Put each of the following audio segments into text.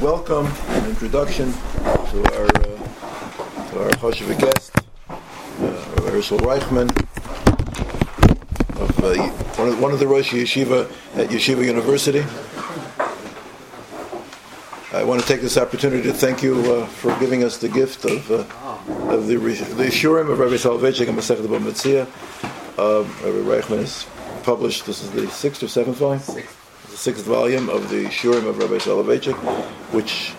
welcome and introduction to our uh, to our Choshev guest, uh, Hershel Reichman, of uh, one of one of the Rosh Yeshiva at Yeshiva University. I want to take this opportunity to thank you uh, for giving us the gift of, uh, of the, the Shurim of Rabbi Soloveitchik and Masechet Bava Metzia. Uh, Rabbi Reichman has published, this is the sixth or seventh volume? The sixth volume of the Shurim of Rabbi Soloveitchik, which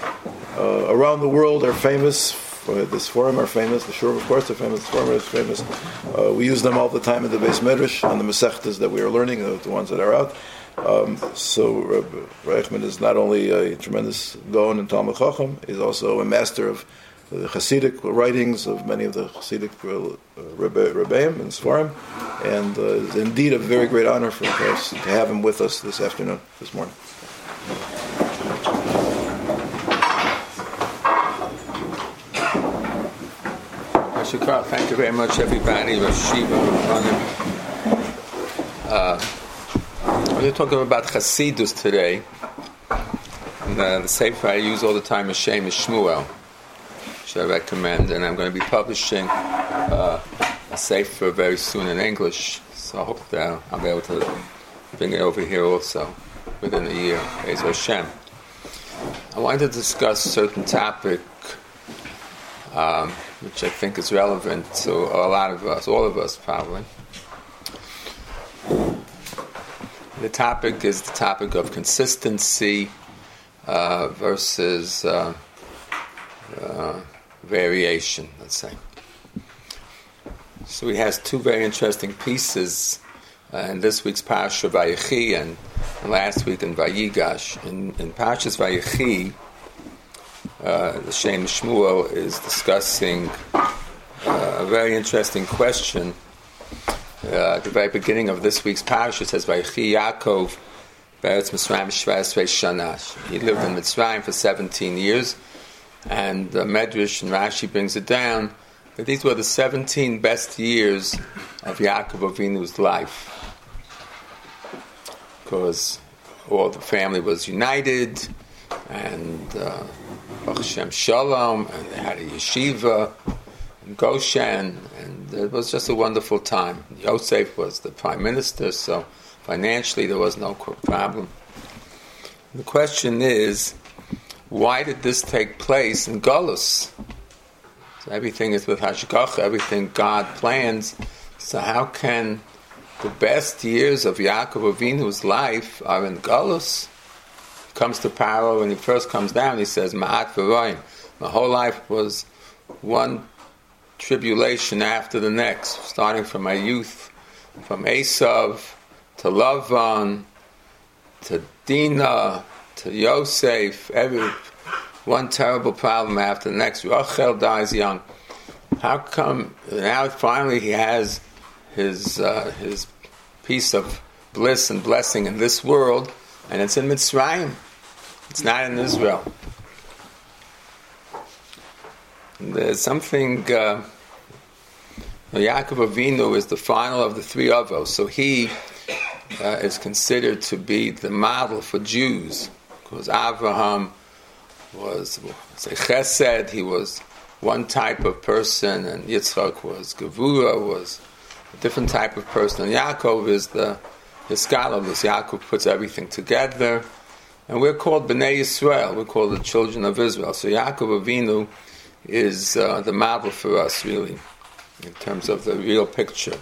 uh, around the world are famous. For this forum are famous. The Shurim, of course, are famous. The forum is famous. Uh, we use them all the time in the base medrash on the Masechtas that we are learning, the, the ones that are out. Um, so Rabbi Reichman is not only a tremendous Gaon and Talmud Chacham, he's also a master of the Hasidic writings of many of the Hasidic uh, Rebbeim and Sfarim, and uh, it's indeed a very great honor for us to have him with us this afternoon, this morning. Thank you very much, everybody. Rashiva, uh, we're talking about Chasidus today. And, uh, the sefer I use all the time is Shem Shmuel, which I recommend. And I'm going to be publishing uh, a sefer very soon in English. So I hope that I'll be able to bring it over here also within a year. Be'ez Hashem. I wanted to discuss a certain topic um, which I think is relevant to a lot of us, all of us probably. The topic is the topic of consistency uh, versus uh, uh, variation, let's say. So he has two very interesting pieces uh, in this week's Parsha Vayechi and last week in Vayigash. In, in Parshas Vayechi, uh, the Shem Shmuel is discussing uh, a very interesting question. Uh, at the very beginning of this week's parish, it says, "Vayichi Yaakov Beretz Mitzrayim Shvei Shanash." He lived in Mitzrayim for 17 years, and uh, Medrash and Rashi brings it down that these were the 17 best years of Yaakov Avinu's life, because all the family was united, and uh, Hashem Shalom, and they had a yeshiva in Goshen, and it was just a wonderful time. Yosef was the prime minister, so financially there was no problem. The question is, why did this take place in Golos? So everything is with Hashgach, everything God plans. So how can the best years of Yaakov Avinu's life are in Golos? comes to Paro, when he first comes down, he says, Ma'at v'roim. My whole life was one tribulation after the next, starting from my youth, from Esav to Lavan to Dina Yosef, every one terrible problem after the next. Rachel dies young. How come now finally he has his uh, his piece of bliss and blessing in this world, and it's in Mitzrayim. It's not in Israel. There's something. Uh, Yaakov Avinu is the final of the three Avos, so he uh, is considered to be the model for Jews, because Abraham was say Chesed, he was one type of person, and Yitzchak was Gevura, was a different type of person. And Yaakov is the Hiskalolus. Yaakov puts everything together. And we're called Bnei Yisrael. We're called the children of Israel. So Yaakov Avinu is uh, the model for us, really, in terms of the real picture.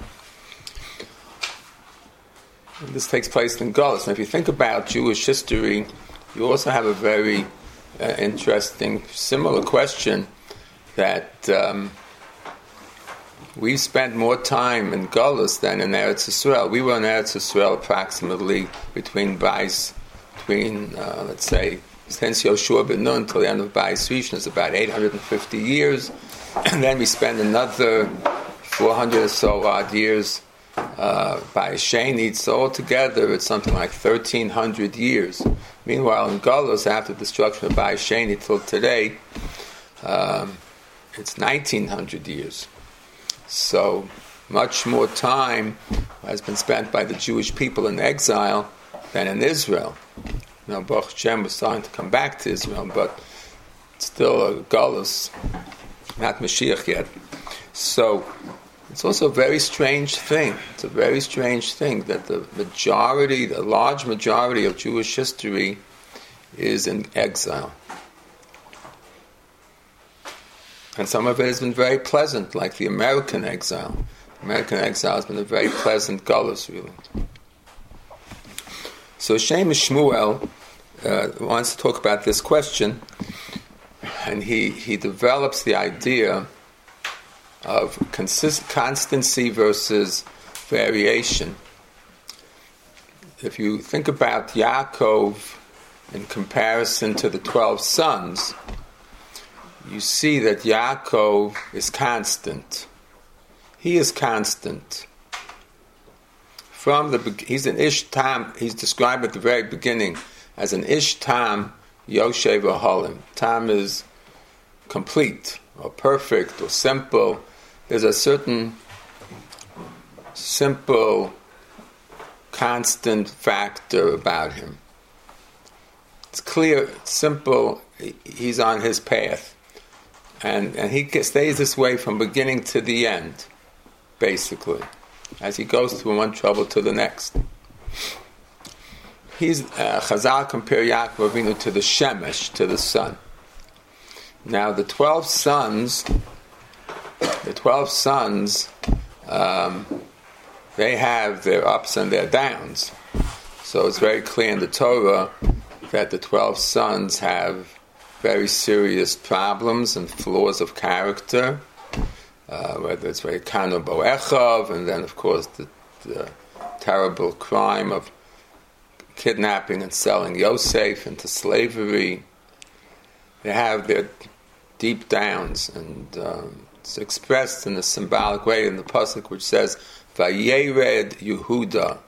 And this takes place in Gullus. And if you think about Jewish history, you also have a very uh, interesting, similar question that um, we spent more time in Gullus than in Eretz Yisrael. We were in Eretz Yisrael approximately between Bais between, uh, let's say, since Yoshua ben Nun till the end of Bais Rishon is about 850 years, and then we spend another 400 or so odd years uh, by Sheni. So altogether, it's something like 1,300 years. Meanwhile, in Golos, after the destruction of Bai Sheni till today, um, it's 1,900 years. So much more time has been spent by the Jewish people in exile than in Israel. Now, Baruch Hashem was starting to come back to Israel, but still a Galus, not Mashiach yet. So it's also a very strange thing. It's a very strange thing that the majority, the large majority of Jewish history is in exile. And some of it has been very pleasant, like the American exile. American exile has been a very pleasant gullus, really. So Shem MiShmuel uh, wants to talk about this question, and he, he develops the idea of consist- constancy versus variation. If you think about Yaakov in comparison to the 12 sons, you see that Yaakov is constant. He is constant. From the he's an ish tam. He's described at the very beginning as an ish tam yoshev. Tam is complete or perfect or simple. There's a certain simple, constant factor about him. It's clear, simple. He's on his path and and he stays this way from beginning to the end, basically, as he goes from one trouble to the next. He's uh, Chazal compare Yaakov Avinu to the Shemesh, to the sun. Now the twelve sons, the twelve sons, um, they have their ups and their downs. So it's very clear in the Torah that the twelve sons have very serious problems and flaws of character, uh, whether it's very Kanu Boechav, and then, of course, the, the, terrible crime of kidnapping and selling Yosef into slavery. They have their deep downs, and um, it's expressed in a symbolic way in the pasuk, which says, "Vayered Yehuda."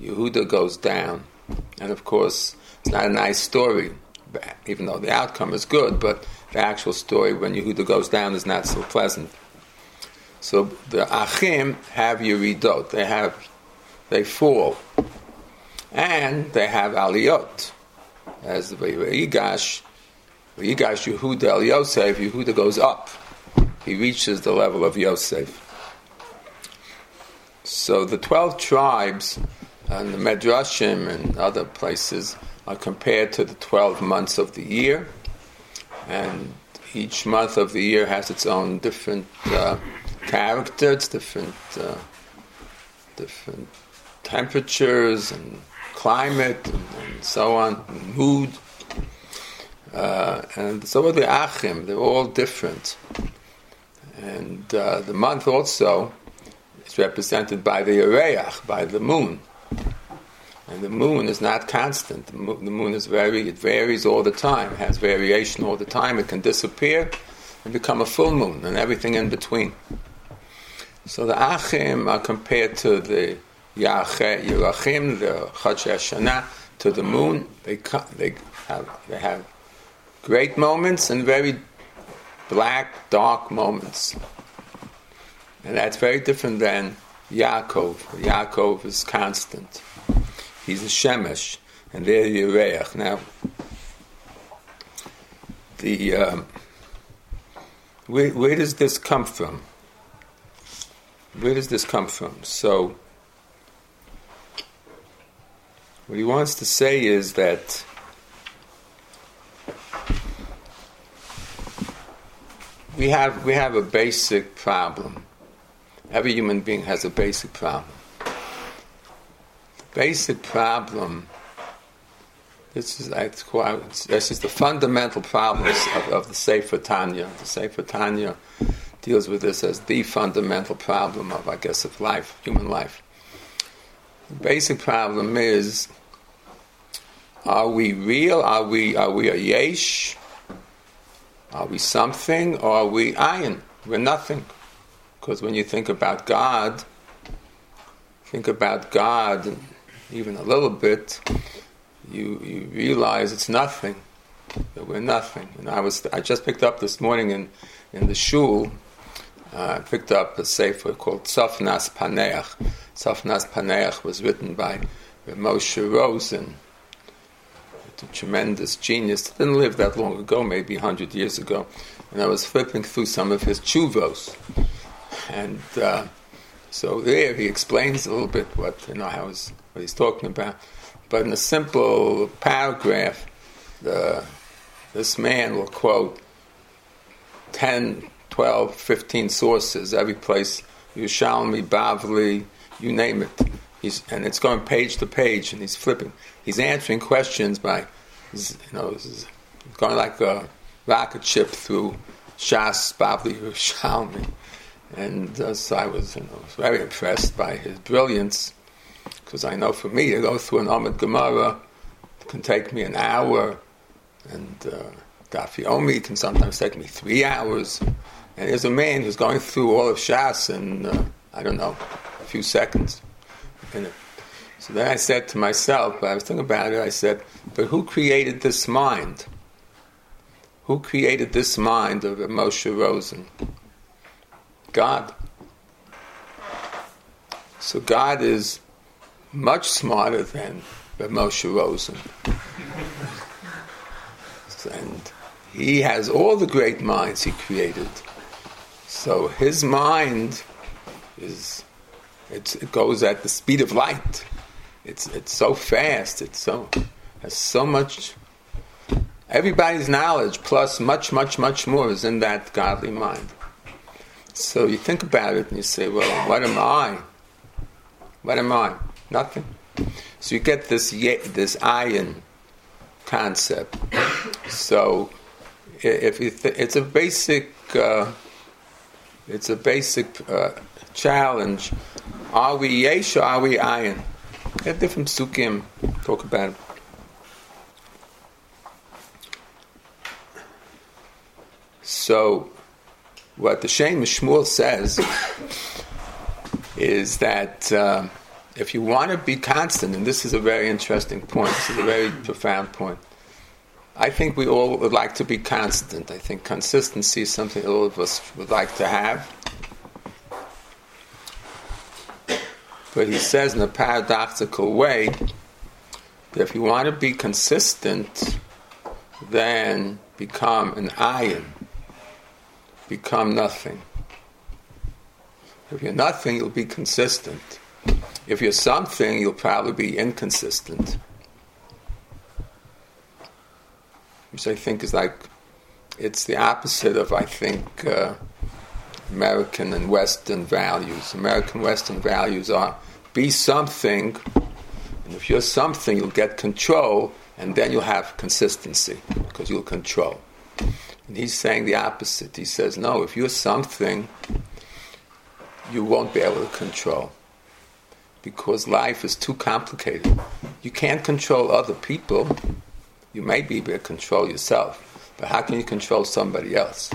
Yehuda goes down, and of course, it's not a nice story even though the outcome is good, but the actual story when Yehuda goes down is not so pleasant. So the Achim have Yeridot, they have, they fall, and they have Aliyot, as the Yigash, Yigash Yehuda El Yosef, Yehuda goes up, he reaches the level of Yosef. So the twelve tribes and the Medrashim and other places are compared to the 12 months of the year. And each month of the year has its own different uh, character, it's different, uh, different temperatures and climate and, and so on, mood. Uh, and so are the Achim, they're all different. And uh, the month also is represented by the Yereach, by the moon. And the moon is not constant. The moon, the moon is very, it varies all the time, it has variation all the time. It can disappear and become a full moon and everything in between. So the Achim are compared to the Yerachim, the Shana, to the moon. They, they, have, they have great moments and very black, dark moments. And that's very different than Yaakov. Yaakov is constant. He's a Shemesh, and they're the Yereach. Now, the um, where, where does this come from? Where does this come from? So, what he wants to say is that we have we have a basic problem. Every human being has a basic problem basic problem. This is this is the fundamental problems of, of the Sefer Tanya. The Sefer Tanya deals with this as the fundamental problem of, I guess, of life, human life. The basic problem is: Are we real? Are we are we a yesh? Are we something, or are we ayin? We're nothing. Because when you think about God, think about God even a little bit, you, you realize it's nothing. That we're nothing. And I was I just picked up this morning in in the shul. Uh, I picked up a sefer called Tzafnas Paneach. Tzafnas Paneach was written by Moshe Rosen. A tremendous genius. Didn't live that long ago, maybe 100 years ago. And I was flipping through some of his chuvos. And uh, so there he explains a little bit what, you know, how he's, what he's talking about. But in a simple paragraph, the, this man will quote 10, 12, 15 sources, every place, Yerushalmi, Bavli, you name it. He's, and it's going page to page, and he's flipping. He's answering questions by, you know, going like a rocket ship through Shas, Bavli, Yerushalmi. And uh, so I was, you know, very impressed by his brilliance, because I know for me to go through an Amud Gemara can take me an hour, and uh, Daf Yomi can sometimes take me three hours. And there's a man who's going through all of Shas in, uh, I don't know, a few seconds. So then I said to myself, I was thinking about it, I said, but who created this mind? Who created this mind of Moshe Rosen? God. So God is much smarter than Moshe Rosen. and he has all the great minds he created. So his mind is it goes at the speed of light. It's it's so fast. It's so has so much. Everybody's knowledge plus much much much more is in that godly mind. So you think about it and you say, well, what am I? What am I? Nothing. So you get this this iron concept. So if th- it's a basic uh, it's a basic uh, challenge. Are we yesh or are we ayin? Get different psukim talk about it. So, what the Shem MiShmuel says is that uh, if you want to be constant, and this is a very interesting point, this is a very profound point. I think we all would like to be constant. I think consistency is something all of us would like to have. But he says in a paradoxical way that if you want to be consistent, then become an ayin, become nothing. If you're nothing, you'll be consistent. If you're something, you'll probably be inconsistent. Which I think is like, it's the opposite of, I think, uh, American and Western values. American Western values are be something, and if you're something, you'll get control, and then you'll have consistency because you'll control. And he's saying the opposite. He says, no, if you're something, you won't be able to control because life is too complicated. You can't control other people. You may be able to control yourself, but how can you control somebody else?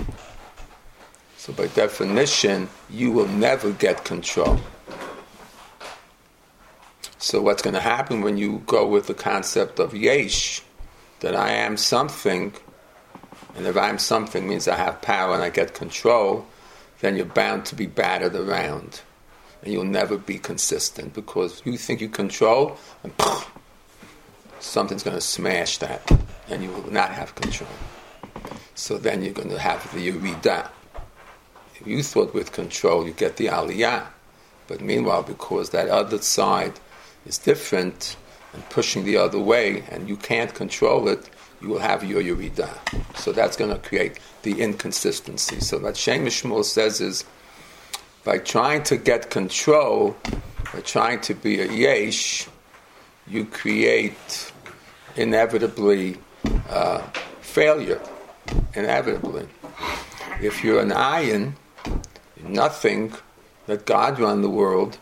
So, by definition, you will never get control. So, what's going to happen when you go with the concept of yesh, that I am something, and if I'm something means I have power and I get control, then you're bound to be battered around and you'll never be consistent because you think you control, and something's going to smash that, and you will not have control. So then you're going to have the yurida. If you thought with control you get the aliyah, but meanwhile, because that other side is different and pushing the other way, and you can't control it, you will have your yurida. So that's going to create the inconsistency. So what Shem MiShmuel says is by trying to get control, by trying to be a yesh, you create inevitably uh, failure. Inevitably. If you're an ayin, nothing, that God run the world,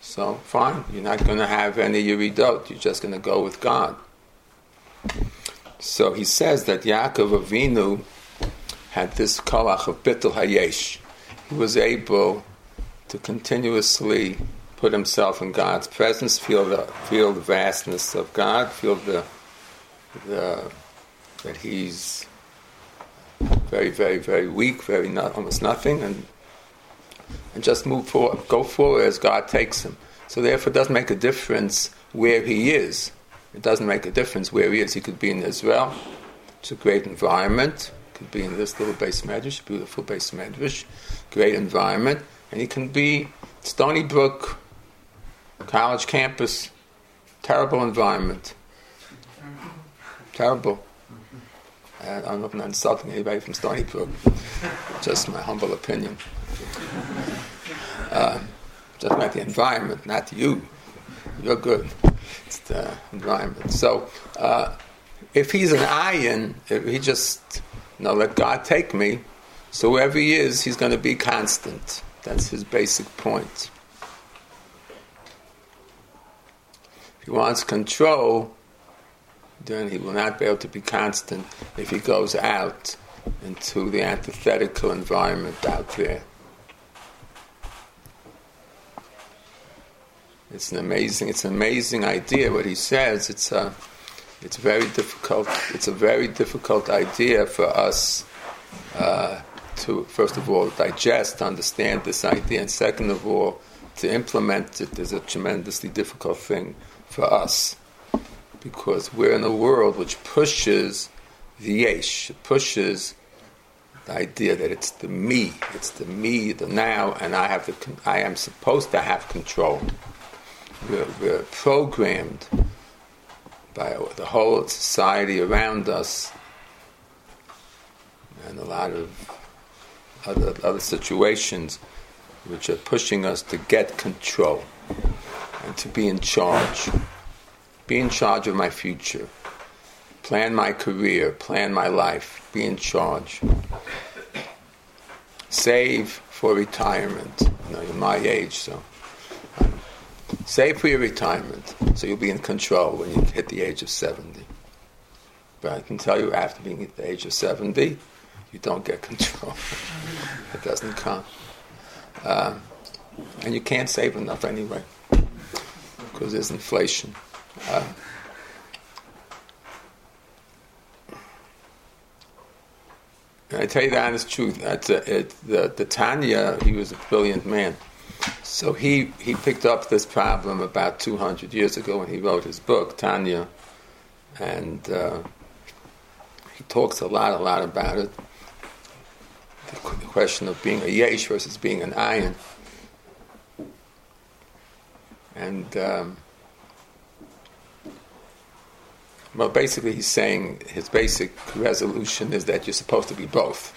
so fine, you're not going to have any yuridot, you're just going to go with God. So he says that Yaakov Avinu had this kolach of bittul hayesh. He was able to continuously put himself in God's presence, feel the feel the vastness of God, feel the the that he's very, very, very weak, very not, almost nothing, and and just move forward, go forward as God takes him. So therefore, it doesn't make a difference where he is. It doesn't make a difference where he is. He could be in Israel. It's a great environment. Could be in this little base medrash, beautiful base medrash, great environment, and he can be Stony Brook, college campus, terrible environment, terrible. If I'm not insulting anybody from Stony Brook, just my humble opinion. Uh, just about the environment, not you. You're good. It's the environment. So, uh, if he's an ayin, if he just, you know, let God take me, so wherever he is, he's going to be constant. That's his basic point. If he wants control, then he will not be able to be constant if he goes out into the antithetical environment out there. It's an amazing, it's an amazing idea. What he says, it's a, it's very difficult. It's a very difficult idea for us uh, to, first of all, digest, understand this idea, and second of all, to implement it is a tremendously difficult thing for us because we're in a world which pushes the yesh, pushes the idea that it's the me, it's the me, the now, and I have the, I am supposed to have control. We're, we're programmed by the whole society around us, and a lot of other other situations which are pushing us to get control and to be in charge be in charge of my future, plan my career, plan my life, be in charge, save for retirement. You know, you're my age, so save for your retirement, so you'll be in control when you hit the age of 70. But I can tell you, after being at the age of 70, you don't get control. it doesn't come. Um, and you can't save enough anyway, because there's inflation. Uh, I tell you the honest truth. That's a, it, the, the Tanya, he was a brilliant man. So he, he picked up this problem about 200 years ago when he wrote his book, Tanya. And uh, he talks a lot, a lot about it. The, question of being a yesh versus being an ayin. And um, well, basically, he's saying his basic resolution is that you're supposed to be both.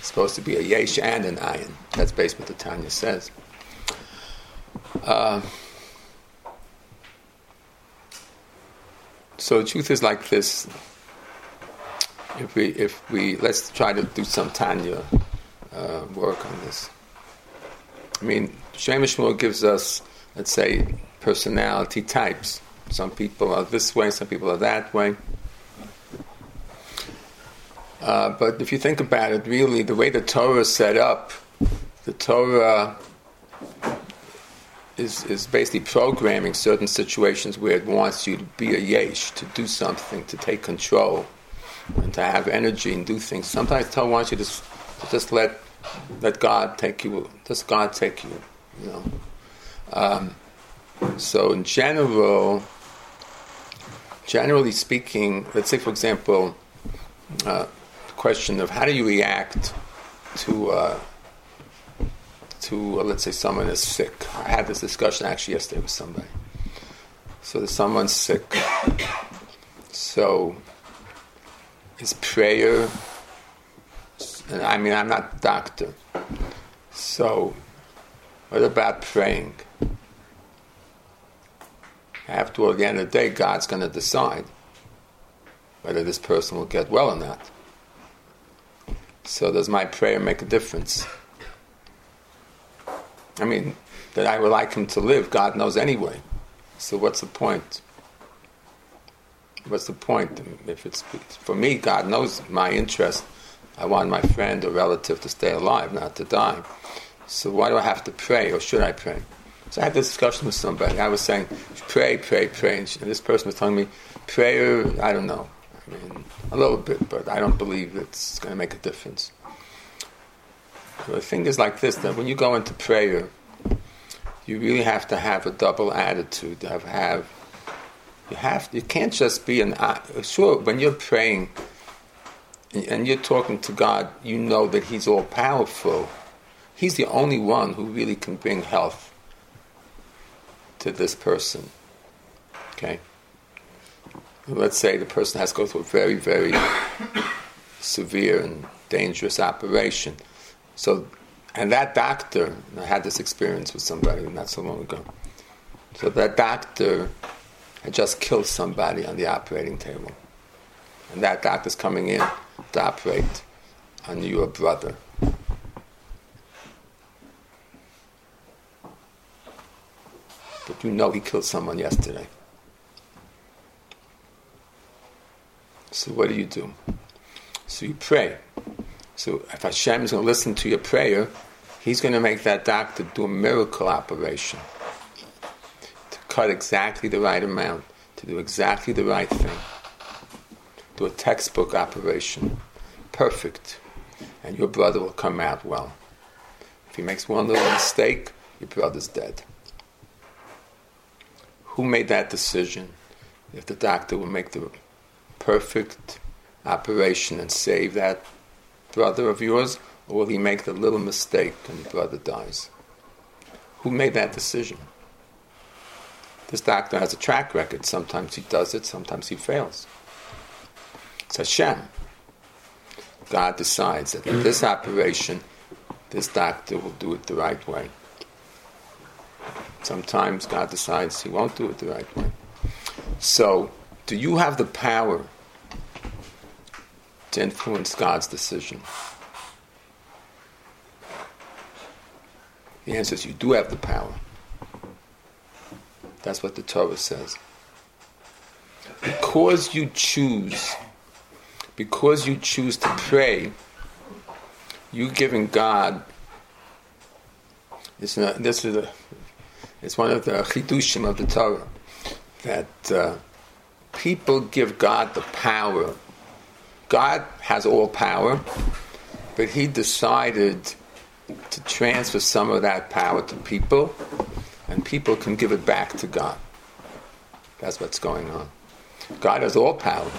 Supposed to be a yesh and an ayin. That's basically what the Tanya says. Uh, so the truth is like this. If we, if we, let's try to do some Tanya uh, work on this. I mean, Shem MiShmuel gives us, let's say, personality types. Some people are this way, some people are that way. Uh, but if you think about it, really, the way the Torah is set up, the Torah is, is basically programming certain situations where it wants you to be a yesh, to do something, to take control, and to have energy and do things. Sometimes Torah wants you to, to just let let God take you, just God take you, you know. Um, so in general, generally speaking, let's say, for example, uh, the question of how do you react to uh, to uh, let's say someone is sick. I had this discussion actually yesterday with somebody. So there's someone sick. So is prayer. And I mean, I'm not doctor. So, what about praying? After at the end of the day, God's going to decide whether this person will get well or not. So, does my prayer make a difference? I mean, that I would like him to live, God knows anyway. So, what's the point? What's the point? If it's for me, God knows my interest. I want my friend or relative to stay alive, not to die. So, why do I have to pray, or should I pray? So I had this discussion with somebody. I was saying, pray, pray, pray. And this person was telling me, prayer, I don't know. I mean, a little bit, but I don't believe it's going to make a difference. So the thing is like this that when you go into prayer, you really have to have a double attitude, have, have You have you can't just be an uh, sure when you're praying and you're talking to God, you know that He's all powerful. He's the only one who really can bring health to this person. Okay? Let's say the person has to go through a very, very severe and dangerous operation. So, and that doctor, I had this experience with somebody not so long ago. So that doctor had just killed somebody on the operating table. And that doctor's coming in to operate on your brother. But you know he killed someone yesterday. So what do you do? So you pray. So if Hashem is going to listen to your prayer, He's going to make that doctor do a miracle operation to cut exactly the right amount, to do exactly the right thing, do a textbook operation, perfect, and your brother will come out well. If he makes one little mistake, your brother's dead. Who made that decision? If the doctor will make the perfect operation and save that brother of yours, or will he make the little mistake and the brother dies? Who made that decision? This doctor has a track record. Sometimes he does it, sometimes he fails. It's Hashem. God decides that in this operation, this doctor will do it the right way. Sometimes God decides he won't do it the right way. So, do you have the power to influence God's decision? The answer is you do have the power. That's what the Torah says. Because you choose, because you choose to pray, you giving God. This is a it's one of the chidushim of the Torah that uh, people give God the power. God has all power, but He decided to transfer some of that power to people, and people can give it back to God. That's what's going on. God has all power.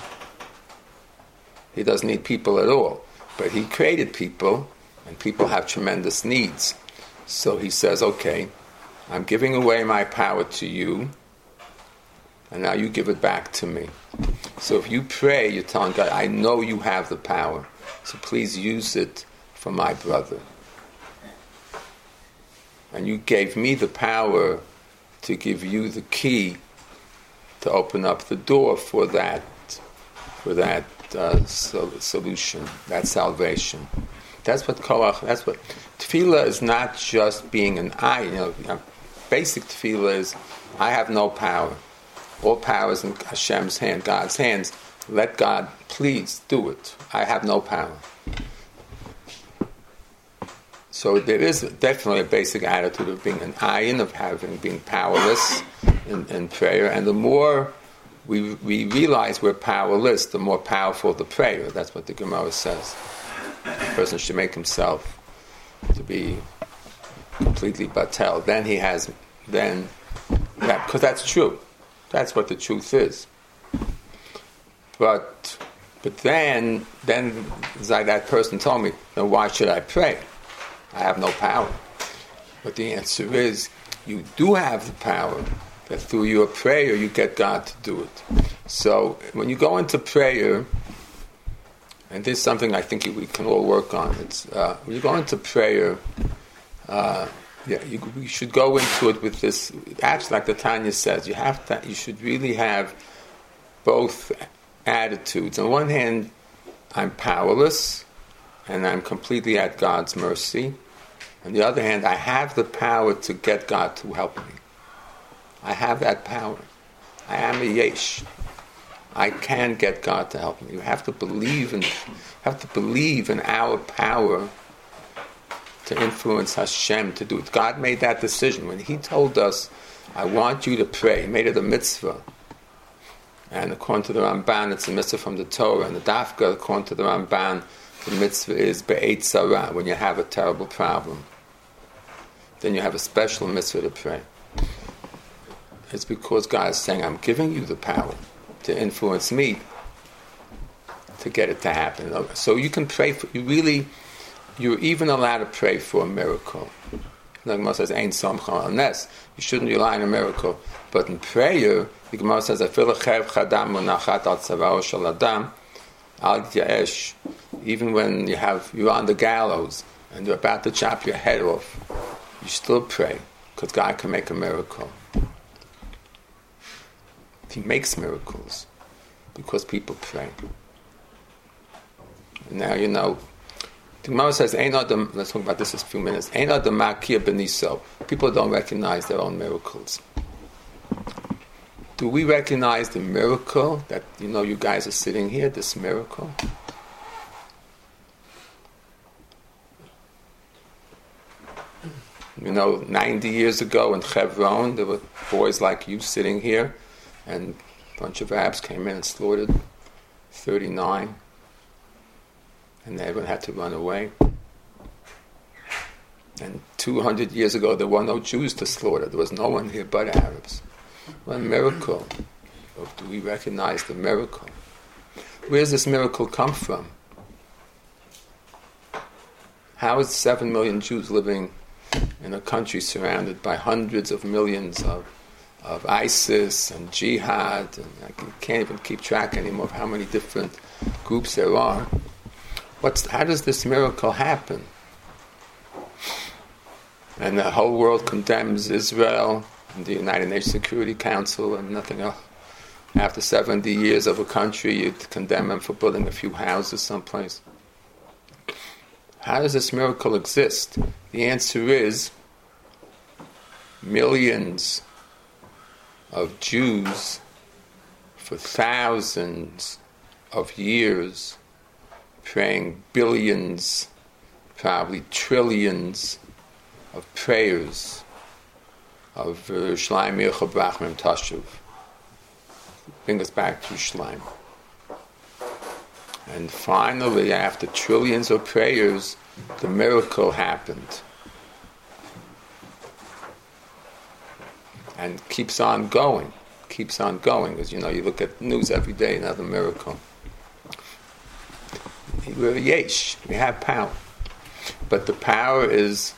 He doesn't need people at all. But He created people, and people have tremendous needs. So He says, okay, I'm giving away my power to you, and now you give it back to me. So if you pray, you're telling God, I know you have the power, so please use it for my brother. And you gave me the power to give you the key to open up the door for that, for that uh, so, solution, that salvation. That's what koach. That's what tefillah is. Not just being an eye. You know basic tefillah is, I have no power. All power is in Hashem's hand, God's hands. Let God please do it. I have no power. So there is definitely a basic attitude of being an ayin, of having being powerless in, in prayer. And the more we, we realize we're powerless, the more powerful the prayer. That's what the Gemara says. The person should make himself to be completely batel, then he has, then, that, because that's true. That's what the truth is. But, but then, then like that person told me, then why should I pray? I have no power. But the answer is, you do have the power that through your prayer you get God to do it. So when you go into prayer, and this is something I think we can all work on. It's uh, when you go into prayer, uh, yeah, you, should go into it with this. Actually, like the Tanya says, you have to. You should really have both attitudes. On one hand, I'm powerless, and I'm completely at God's mercy. On the other hand, I have the power to get God to help me. I have that power. I am a yesh. I can get God to help me. You have to believe in, have to believe in our power to influence Hashem to do it. God made that decision. When He told us, I want you to pray, He made it a mitzvah. And according to the Ramban, it's a mitzvah from the Torah. And the Dafka, according to the Ramban, the mitzvah is Be'et Sarah, when you have a terrible problem. Then you have a special mitzvah to pray. It's because God is saying, I'm giving you the power to influence me to get it to happen. So you can pray for, you really, you're even allowed to pray for a miracle. Like Gemara says, Ein Somcha Nes. You shouldn't rely on a miracle. But in prayer, the Gemara says, Afil Chev Chadam Munachat Al Tzavao Shal Adam Al Yaesh. Even when you have, you're on the gallows and you're about to chop your head off, you still pray because God can make a miracle. He makes miracles because people pray. Now you know. The Gemara says, "Ain't adam." Let's talk about this in a few minutes. Ain't adam makia beniso. People don't recognize their own miracles. Do we recognize the miracle that you know you guys are sitting here? This miracle. You know, 90 years ago in Hebron, there were boys like you sitting here, and a bunch of Arabs came in and slaughtered 39, and everyone had to run away. And 200 years ago, there were no Jews to slaughter. There was no one here but Arabs. What a miracle. Oh, do we recognize the miracle? Where does this miracle come from? How is seven million Jews living in a country surrounded by hundreds of millions of, of ISIS and jihad, and I can't even keep track anymore of how many different groups there are. What's, how does this miracle happen? And the whole world condemns Israel and the United Nations Security Council and nothing else. After 70 years of a country, you condemn them for building a few houses someplace. How does this miracle exist? The answer is millions of Jews for thousands of years praying billions, probably trillions of prayers of uh, Shleim Yechab Rachmim Tashuv. Bring us back to Shleim. And finally, after trillions of prayers, the miracle happened. And keeps on going, keeps on going. As you know, you look at news every day, another miracle. We're yesh, we have power. But the power is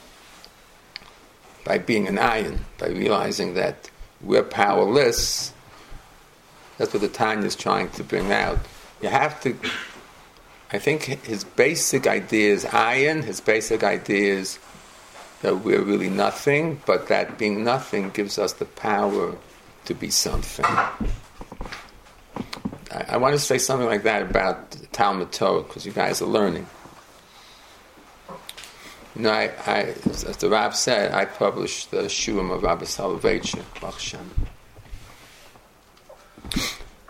by being an iron, by realizing that we're powerless. That's what the Tanya is trying to bring out. You have to I think his basic idea is iron, his basic idea is that we're really nothing, but that being nothing gives us the power to be something. I, I want to say something like that about Talmud Torah because you guys are learning. You know, I, I, as the Rab said, I published the Shurim of Rabbi Soloveitchik,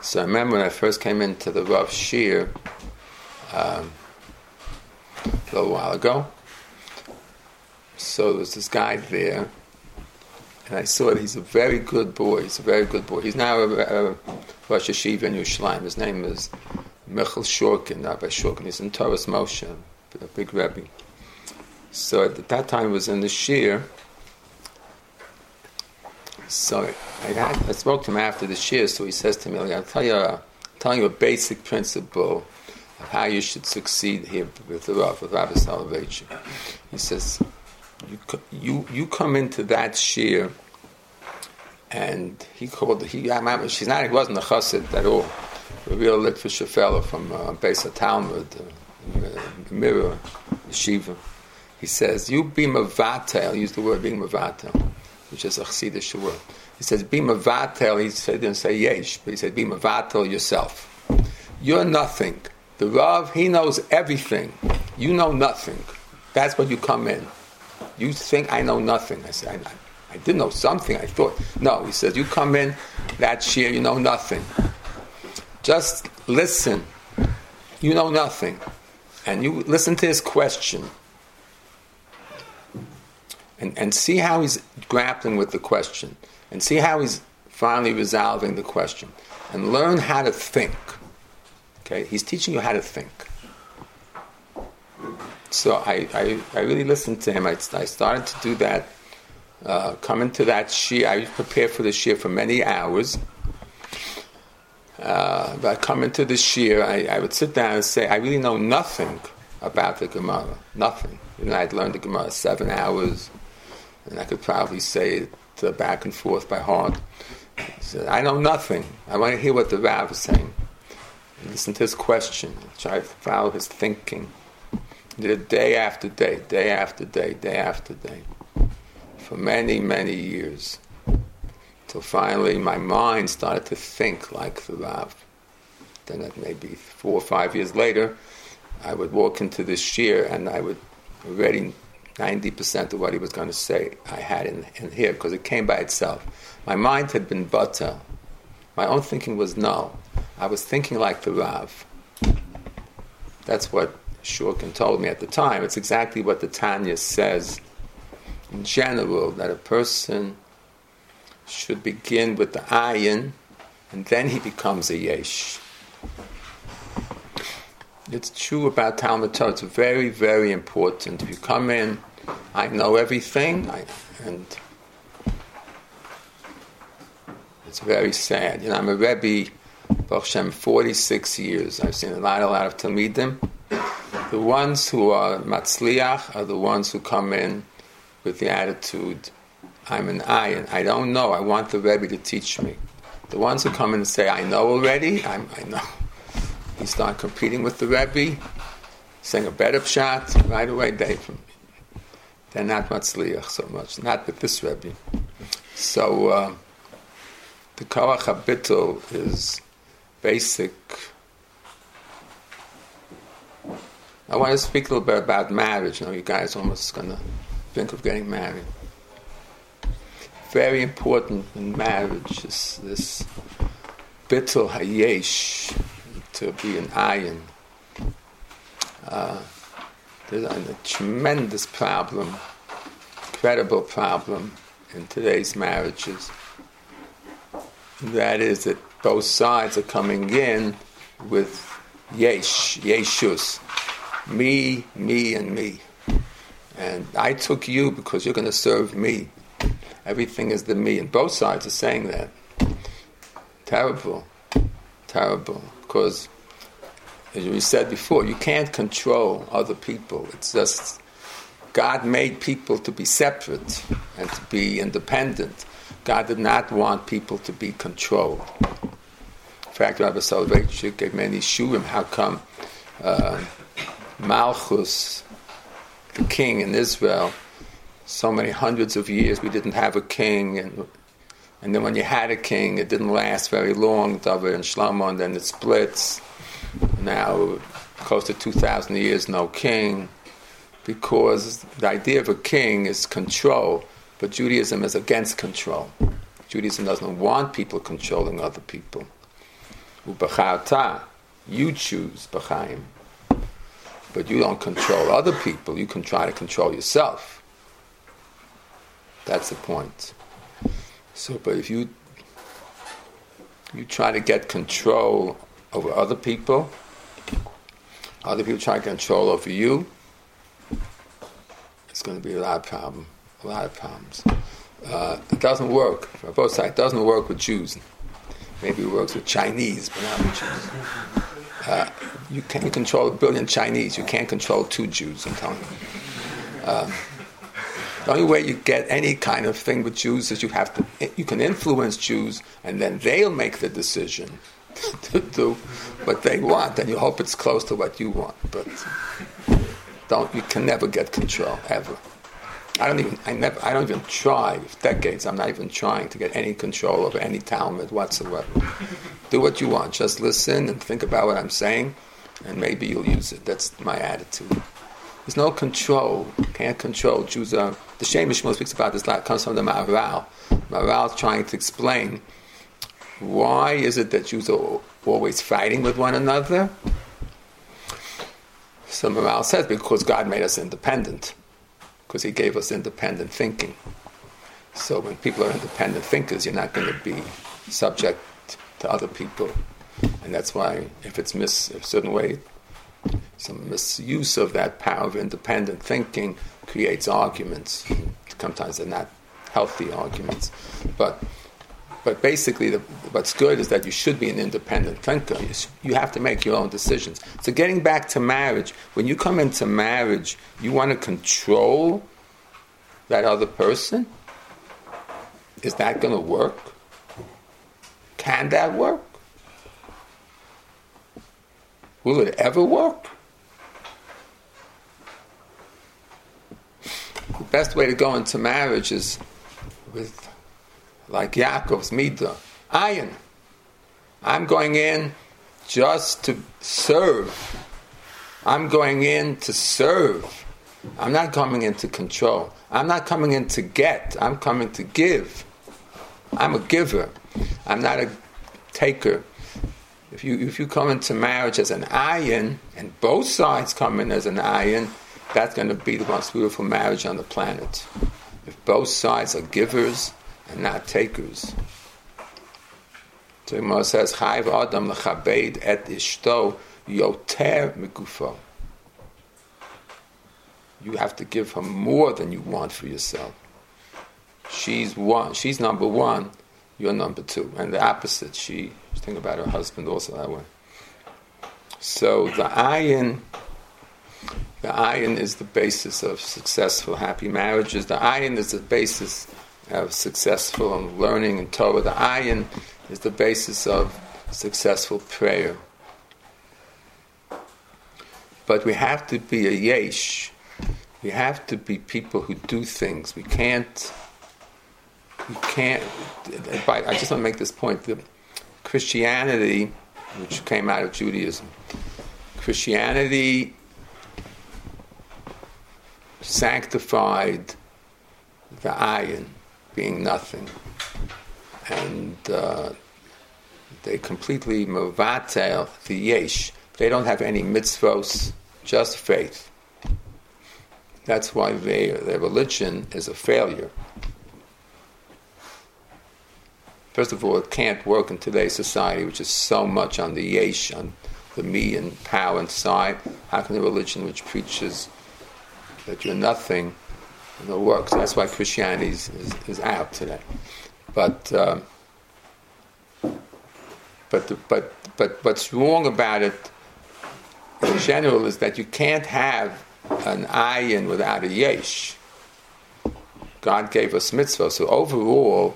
So I remember when I first came into the Rav Shir, um, a little while ago. So there was this guy there, and I saw that he's a very good boy. He's a very good boy. He's now a, a Rosh Hashiva in Yerushalayim. His name is Michel Shurkin, Rabbi Shurkin. He's in Torah Moshe, a big Rebbe. So at that time, was in the Shir. So I, had, I spoke to him after the Shir. So he says to me, "I'll tell you, I'll tell you a basic principle." of how you should succeed here with the Rav, with Rabbi Soloveitchik. He says, you, you, you come into that shir, and he called, he, I remember, she's not, he wasn't a chassid at all, a real Litvish fellow from uh, Beis Talmud, uh, Mirror, Shiva. He says, you be mavatel, use the word being mavatel, which is a chassidish word. He says, be mavatel, he said, didn't say yesh, but he said, be mavatel yourself. You're nothing. The Rav, he knows everything. You know nothing. That's what you come in. You think I know nothing. I said, I, I did know something. I thought. No, he says, you come in, that year, you know nothing. Just listen. You know nothing. And you listen to his question. And, and see how he's grappling with the question. And see how he's finally resolving the question. And learn how to think. Okay, he's teaching you how to think. So I, I, I really listened to him. I, I started to do that uh, come into that shir. I prepared for the shir for many hours. Uh, but I come into the shir, I, I, would sit down and say, I really know nothing about the Gemara. Nothing. You know, I'd learned the Gemara seven hours, and I could probably say it back and forth by heart. Said, I know nothing. I want to hear what the Rav is saying. Listen to his question. Try to follow his thinking. It day after day, day after day, day after day, for many, many years. Till finally my mind started to think like the Rav. Then at maybe four or five years later, I would walk into this shiur and I would already 90% of what he was going to say I had in, in here because it came by itself. My mind had been butter. My own thinking was no. I was thinking like the Rav. That's what Shurkin told me at the time. It's exactly what the Tanya says in general that a person should begin with the ayin and then he becomes a yesh. It's true about Talmud Torah. It's very, very important. If you come in, I know everything, I, and it's very sad. You know, I'm a Rebbe Baruch Hashem, 46 years. I've seen a lot, a lot of Talmidim. The ones who are Matzliach are the ones who come in with the attitude, I'm an ayin. I don't know. I want the Rebbe to teach me. The ones who come in and say, I know already, I'm, I know. You start competing with the Rebbe, saying a better shot, right away they, they're not Matzliach so much, not with this Rebbe. So uh, the Koach HaBittul is basic. I want to speak a little bit about marriage. Now, you guys almost gonna think of getting married. Very important in marriage is this bittul hayesh to be an ayin. Uh, there's a, a tremendous problem, incredible problem in today's marriages. That is that both sides are coming in with yesh, yeshus, me, me, and me. And I took you because you're going to serve me. Everything is the me, and both sides are saying that. Terrible, terrible. Because, as we said before, you can't control other people. It's just God made people to be separate and to be independent. God did not want people to be controlled In fact, Rabbi Soloveitchik gave many shiurim. How come uh, Malchus, the king in Israel, so many hundreds of years we didn't have a king, and and then when you had a king, it didn't last very long. David and Shlomo, and then it splits. Now, close to two thousand years, no king, because the idea of a king is control, but Judaism is against control. Judaism doesn't want people controlling other people. You choose B'chaim. But you don't control other people, you can try to control yourself. That's the point. So, but if you you try to get control over other people, other people try to control over you, it's going to be a lot of problem, a lot of problems. Uh, it doesn't work. For both sides, it doesn't work with Jews. Maybe it works with Chinese, but not with Jews. Uh, you can control a billion Chinese. You can't control two Jews. I'm telling you. The only way you get any kind of thing with Jews is you have to. You can influence Jews, and then they'll make the decision to do what they want, and you hope it's close to what you want. But don't. You can never get control ever. I don't even, I never, I don't even try. Decades, I'm not even trying to get any control over any Talmid whatsoever. Do what you want. Just listen and think about what I'm saying, and maybe you'll use it. That's my attitude. There's no control. Can't control. Jews are. The Shem MiShmuel speaks about this. Lot comes from the. Maharal is trying to explain why is it that Jews are always fighting with one another. So Maharal says because God made us independent because he gave us independent thinking. So when people are independent thinkers, you're not going to be subject to other people, and that's why if it's mis a certain way, some misuse of that power of independent thinking creates arguments. Sometimes they're not healthy arguments. But but basically, the, what's good is that you should be an independent thinker. You, you, have to make your own decisions. So, getting back to marriage, when you come into marriage, you want to control that other person. Is that going to work? Can that work? Will it ever work? The best way to go into marriage is with like Yaakov's midah, ayin. I'm going in just to serve. I'm going in to serve. I'm not coming in to control. I'm not coming in to get. I'm coming to give. I'm a giver. I'm not a taker. If you if you come into marriage as an ayin, and both sides come in as an ayin, that's going to be the most beautiful marriage on the planet. If both sides are givers and not takers. So Gemara says, Chayv Adam lechabed et ishto yoter migufo. You have to give her more than you want for yourself. She's one. She's number one. You're number two, and the opposite. She think about her husband also that way. So the ayin, the ayin is the basis of successful, happy marriages. The ayin is the basis have successful learning and Torah. The ayin is the basis of successful prayer. But we have to be a yesh. We have to be people who do things. We can't. We can't. I just want to make this point. The Christianity, which came out of Judaism, Christianity sanctified the ayin being nothing. And uh, they completely mevatel the yesh. They don't have any mitzvos, just faith. That's why they, their religion is a failure. First of all, it can't work in today's society, which is so much on the yesh, on the me and power and side. How can a religion which preaches that you're nothing know, works. That's why Christianity is, is, out today. But uh, but the, but but what's wrong about it in general is that you can't have an ayin without a yesh. God gave us mitzvah, so overall,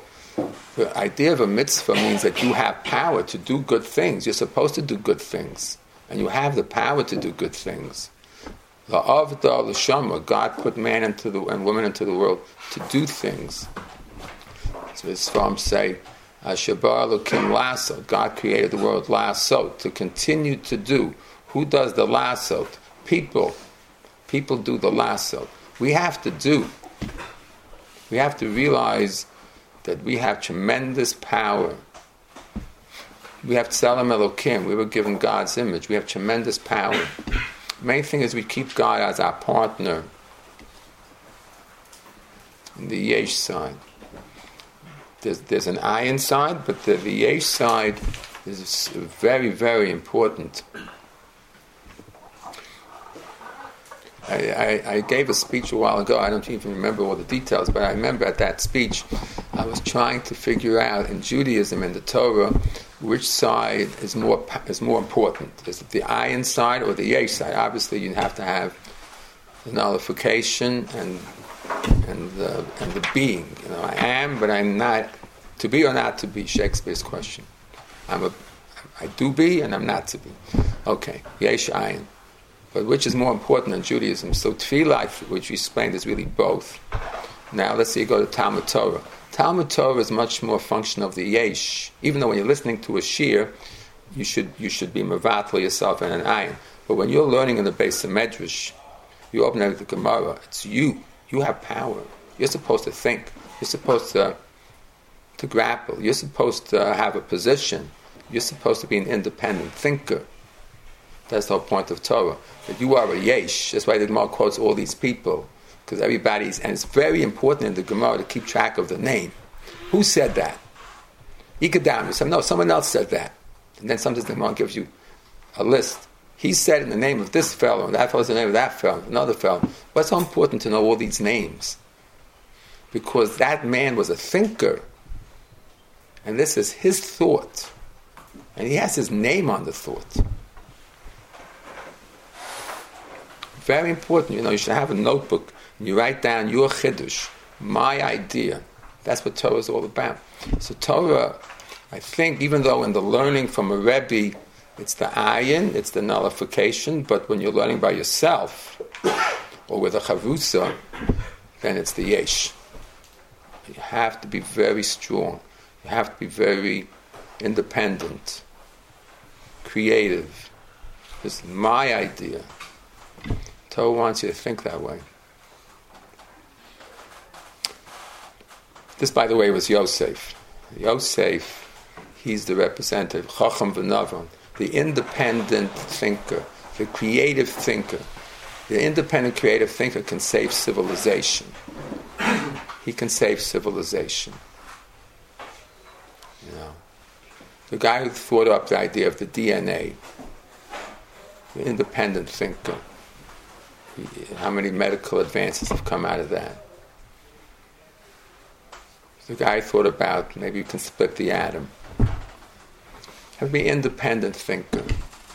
the idea of a mitzvah means that you have power to do good things. You're supposed to do good things, and you have the power to do good things. The Avda L'Shama, God put man into the and woman into the world to do things. So his farms say, uh, Shabar Elokim Lasso, God created the world lasso, to continue to do. Who does the lasso? People. People do the lasso. We have to do. We have to realize that we have tremendous power. We have Tselem Elokim. We were given God's image. We have tremendous power main thing is we keep God as our partner in the yesh side. There's, there's an I inside, but the, the yesh side is very, very important. I, I, I, gave a speech a while ago. I don't even remember all the details, but I remember at that speech, I was trying to figure out in Judaism and the Torah which side is more is more important? Is it the ayin side or the yesh side? Obviously, you have to have the nullification and and the and the being. You know, I am, but I'm not. To be or not to be? Shakespeare's question. I'm a. I do be, and I'm not to be. Okay, yesh ayin. But which is more important in Judaism? So tefillah, which we explained, is really both. Now let's see. You go to Talmud Torah. Talmud Torah is much more function of the yesh. Even though when you're listening to a shiur, you should you should be mevatel yourself in an ayin. But when you're learning in the base of medrash, you open up the Gemara. It's you. You have power. You're supposed to think. You're supposed to to grapple. You're supposed to have a position. You're supposed to be an independent thinker. That's the whole point of Torah. That you are a yesh. That's why the Gemara quotes all these people because everybody's, and it's very important in the Gemara to keep track of the name. Who said that? Ikadam. said, no, someone else said that. And then sometimes the Gemara gives you a list. He said in the name of this fellow, and that fellow's the name of that fellow, another fellow. What's so important to know all these names? because that man was a thinker. And this is his thought. And he has his name on the thought. Very important, you know, you should have a notebook and you write down your chiddush, my idea. That's what Torah is all about. So Torah, I think, even though in the learning from a Rebbe, it's the ayin, it's the nullification, but when you're learning by yourself or with a chavrusa, then it's the yesh. You have to be very strong. You have to be very independent, creative. It's my idea. Torah wants you to think that way. This, by the way, was Yosef. Yosef, he's the representative, Chacham V'Navon, the independent thinker, the creative thinker. The independent creative thinker can save civilization. He can save civilization. You know, the guy who thought up the idea of the DNA, the independent thinker. How many medical advances have come out of that? The guy thought about maybe you can split the atom. Have to be independent thinker.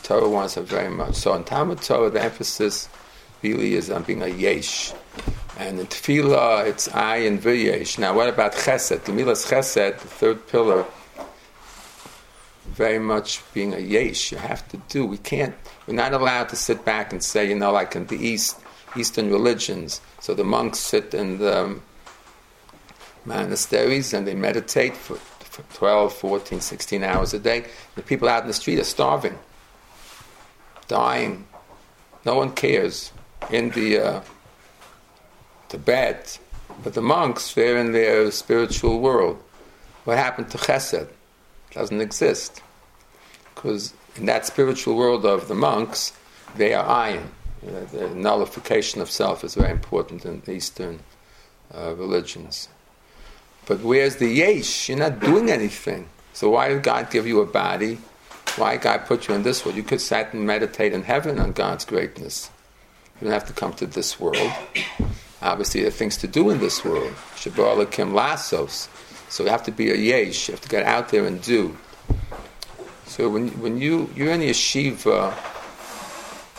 Torah wants it very much. So in Talmud Torah, the emphasis really is on being a yesh. And in Tefillah, it's ayin v'yesh. Now, what about chesed? The milas chesed, the third pillar, very much being a yesh. You have to do. We can't. We're not allowed to sit back and say, you know, like in the East, Eastern religions. So the monks sit in the monasteries and they meditate for, for 12, 14, 16 hours a day. The people out in the street are starving, dying. No one cares. India, uh, Tibet, but the monks, they're in their spiritual world. What happened to chesed? Doesn't exist. Because in that spiritual world of the monks, they are ayin. You know, the nullification of self is very important in Eastern uh, religions. But where's the yesh? You're not doing anything. So why did God give you a body? Why God put you in this world? You could sit and meditate in heaven on God's greatness. You don't have to come to this world. Obviously, there are things to do in this world. Shabbat Kim Lassos. So you have to be a yesh. You have to get out there and do. So when when you you're in yeshiva,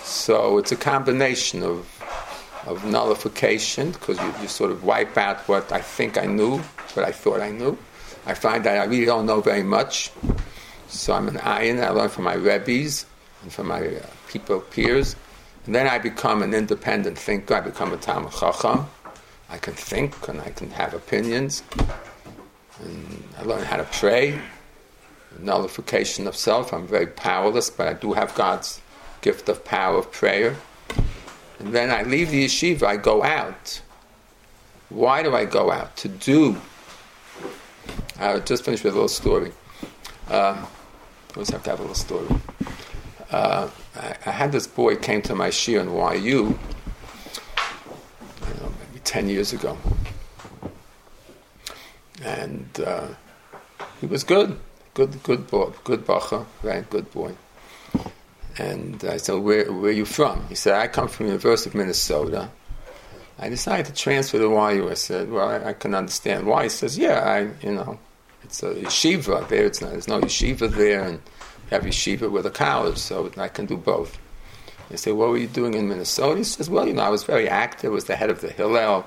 so it's a combination of of nullification because you, you sort of wipe out what I think I knew, what I thought I knew. I find that I really don't know very much. So I'm an ayin. I learn from my rebbes and from my uh, people peers. And then I become an independent thinker. I become a Talmid Chacham. I can think and I can have opinions. And I learn how to pray. Nullification of self. I'm very powerless, but I do have God's gift of power of prayer. And then I leave the yeshiva, I go out. Why do I go out? To do. I'll just finish with a little story. I always have to have a little story. Uh, I, I, had this boy came to my shiur in YU, know, maybe 10 years ago. And uh, he was good, good, good boy, good bachur, very good boy. And I said, where, where are you from? He said, I come from the University of Minnesota. I decided to transfer to YU. I said, well, I, I can understand why. He says, yeah, I, you know, it's a yeshiva there. It's not, there's no yeshiva there, and you have yeshiva with a college, so I can do both. I said, what were you doing in Minnesota? He says, well, you know, I was very active. I was the head of the Hillel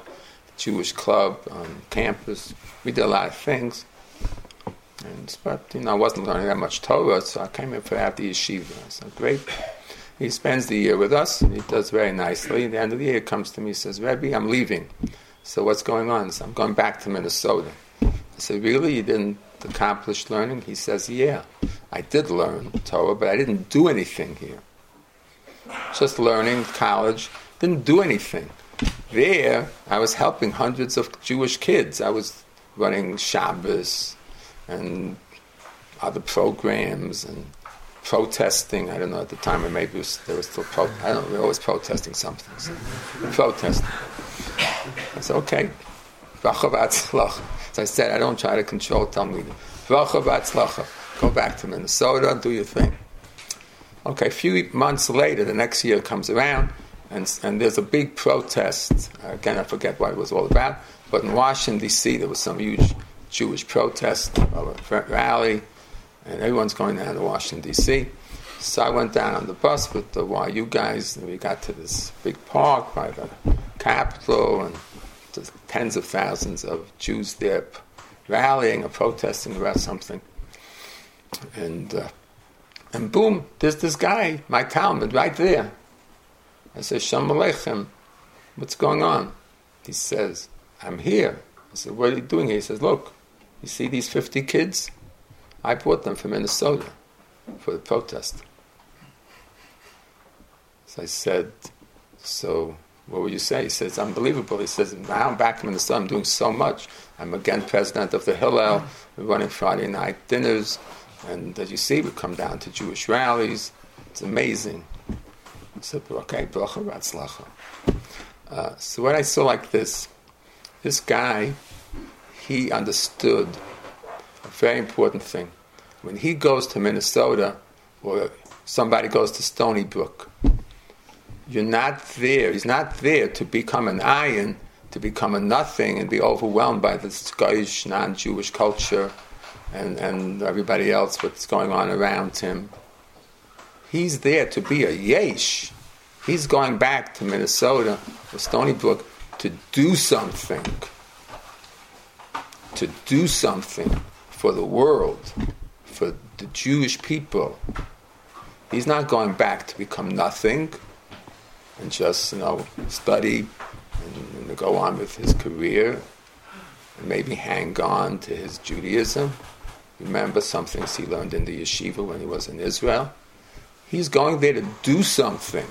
Jewish club on campus. We did a lot of things. And, but, you know, I wasn't learning that much Torah, so I came in for after yeshiva. So great. He spends the year with us, and he does very nicely. At the end of the year, he comes to me and says, Rebbe, I'm leaving. So what's going on? So I'm going back to Minnesota. I said, really? You didn't accomplish learning? He says, yeah. I did learn Torah, but I didn't do anything here. Just learning, college, didn't do anything. There, I was helping hundreds of Jewish kids. I was running Shabbos, and other programs and protesting. I don't know at the time, or maybe was, there was still pro- I don't know. We were always protesting something. So, protesting. I said, okay. So I said, I don't try to control Talmid. Go back to Minnesota, do your thing. Okay, a few months later, the next year comes around, and, and there's a big protest. Again, I forget what it was all about. But in Washington, D.C., there was some huge Jewish protest, or rally, and everyone's going down to Washington, D.C. So I went down on the bus with the YU guys, and we got to this big park by the Capitol, and tens of thousands of Jews there rallying or protesting about something. And uh, and boom, there's this guy, my Talmid, right there. I said, Shalom Aleichem, what's going on? He says, I'm here. I said, what are you doing here? He says, look, you see these 50 kids? I brought them from Minnesota for the protest. So I said, so what would you say? He says, unbelievable. He says, now I'm back in Minnesota, I'm doing so much. I'm again president of the Hillel, we're running Friday night dinners. And as you see, we come down to Jewish rallies. It's amazing. So, okay, bracha uh, so what I saw like this, this guy, he understood a very important thing. When he goes to Minnesota, or somebody goes to Stony Brook, you're not there. He's not there to become an ayin, to become a nothing, and be overwhelmed by this Goyish, non-Jewish culture and, and everybody else, what's going on around him. He's there to be a yesh. He's going back to Minnesota or Stony Brook to do something. To do something for the world, for the Jewish people. He's not going back to become nothing and just, you know, study and, and go on with his career and maybe hang on to his Judaism remember some things he learned in the yeshiva when he was in Israel. He's going there to do something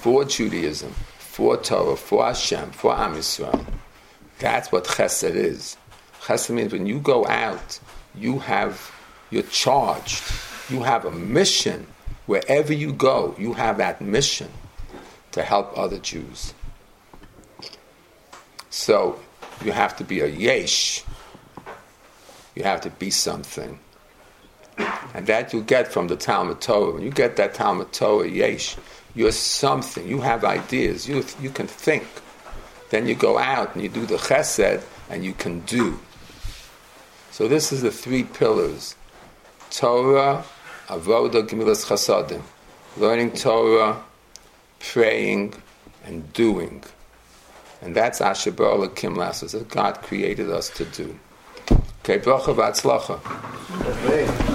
for Judaism, for Torah, for Hashem, for Am Yisrael. That's what chesed is. Chesed means when you go out, you have, you're charged. You have a mission. Wherever you go, you have that mission to help other Jews. So you have to be a yesh, you have to be something. And that you get from the Talmud Torah. When you get that Talmud Torah, yesh, you're something. You have ideas. You, you can think. Then you go out and you do the chesed and you can do. So this is the three pillars. Torah, Avodah, Gemilas Chasadim. Learning Torah, praying, and doing. And that's Asher Ba'ala Kim that God created us to do. Okay, bracha v'atzlacha.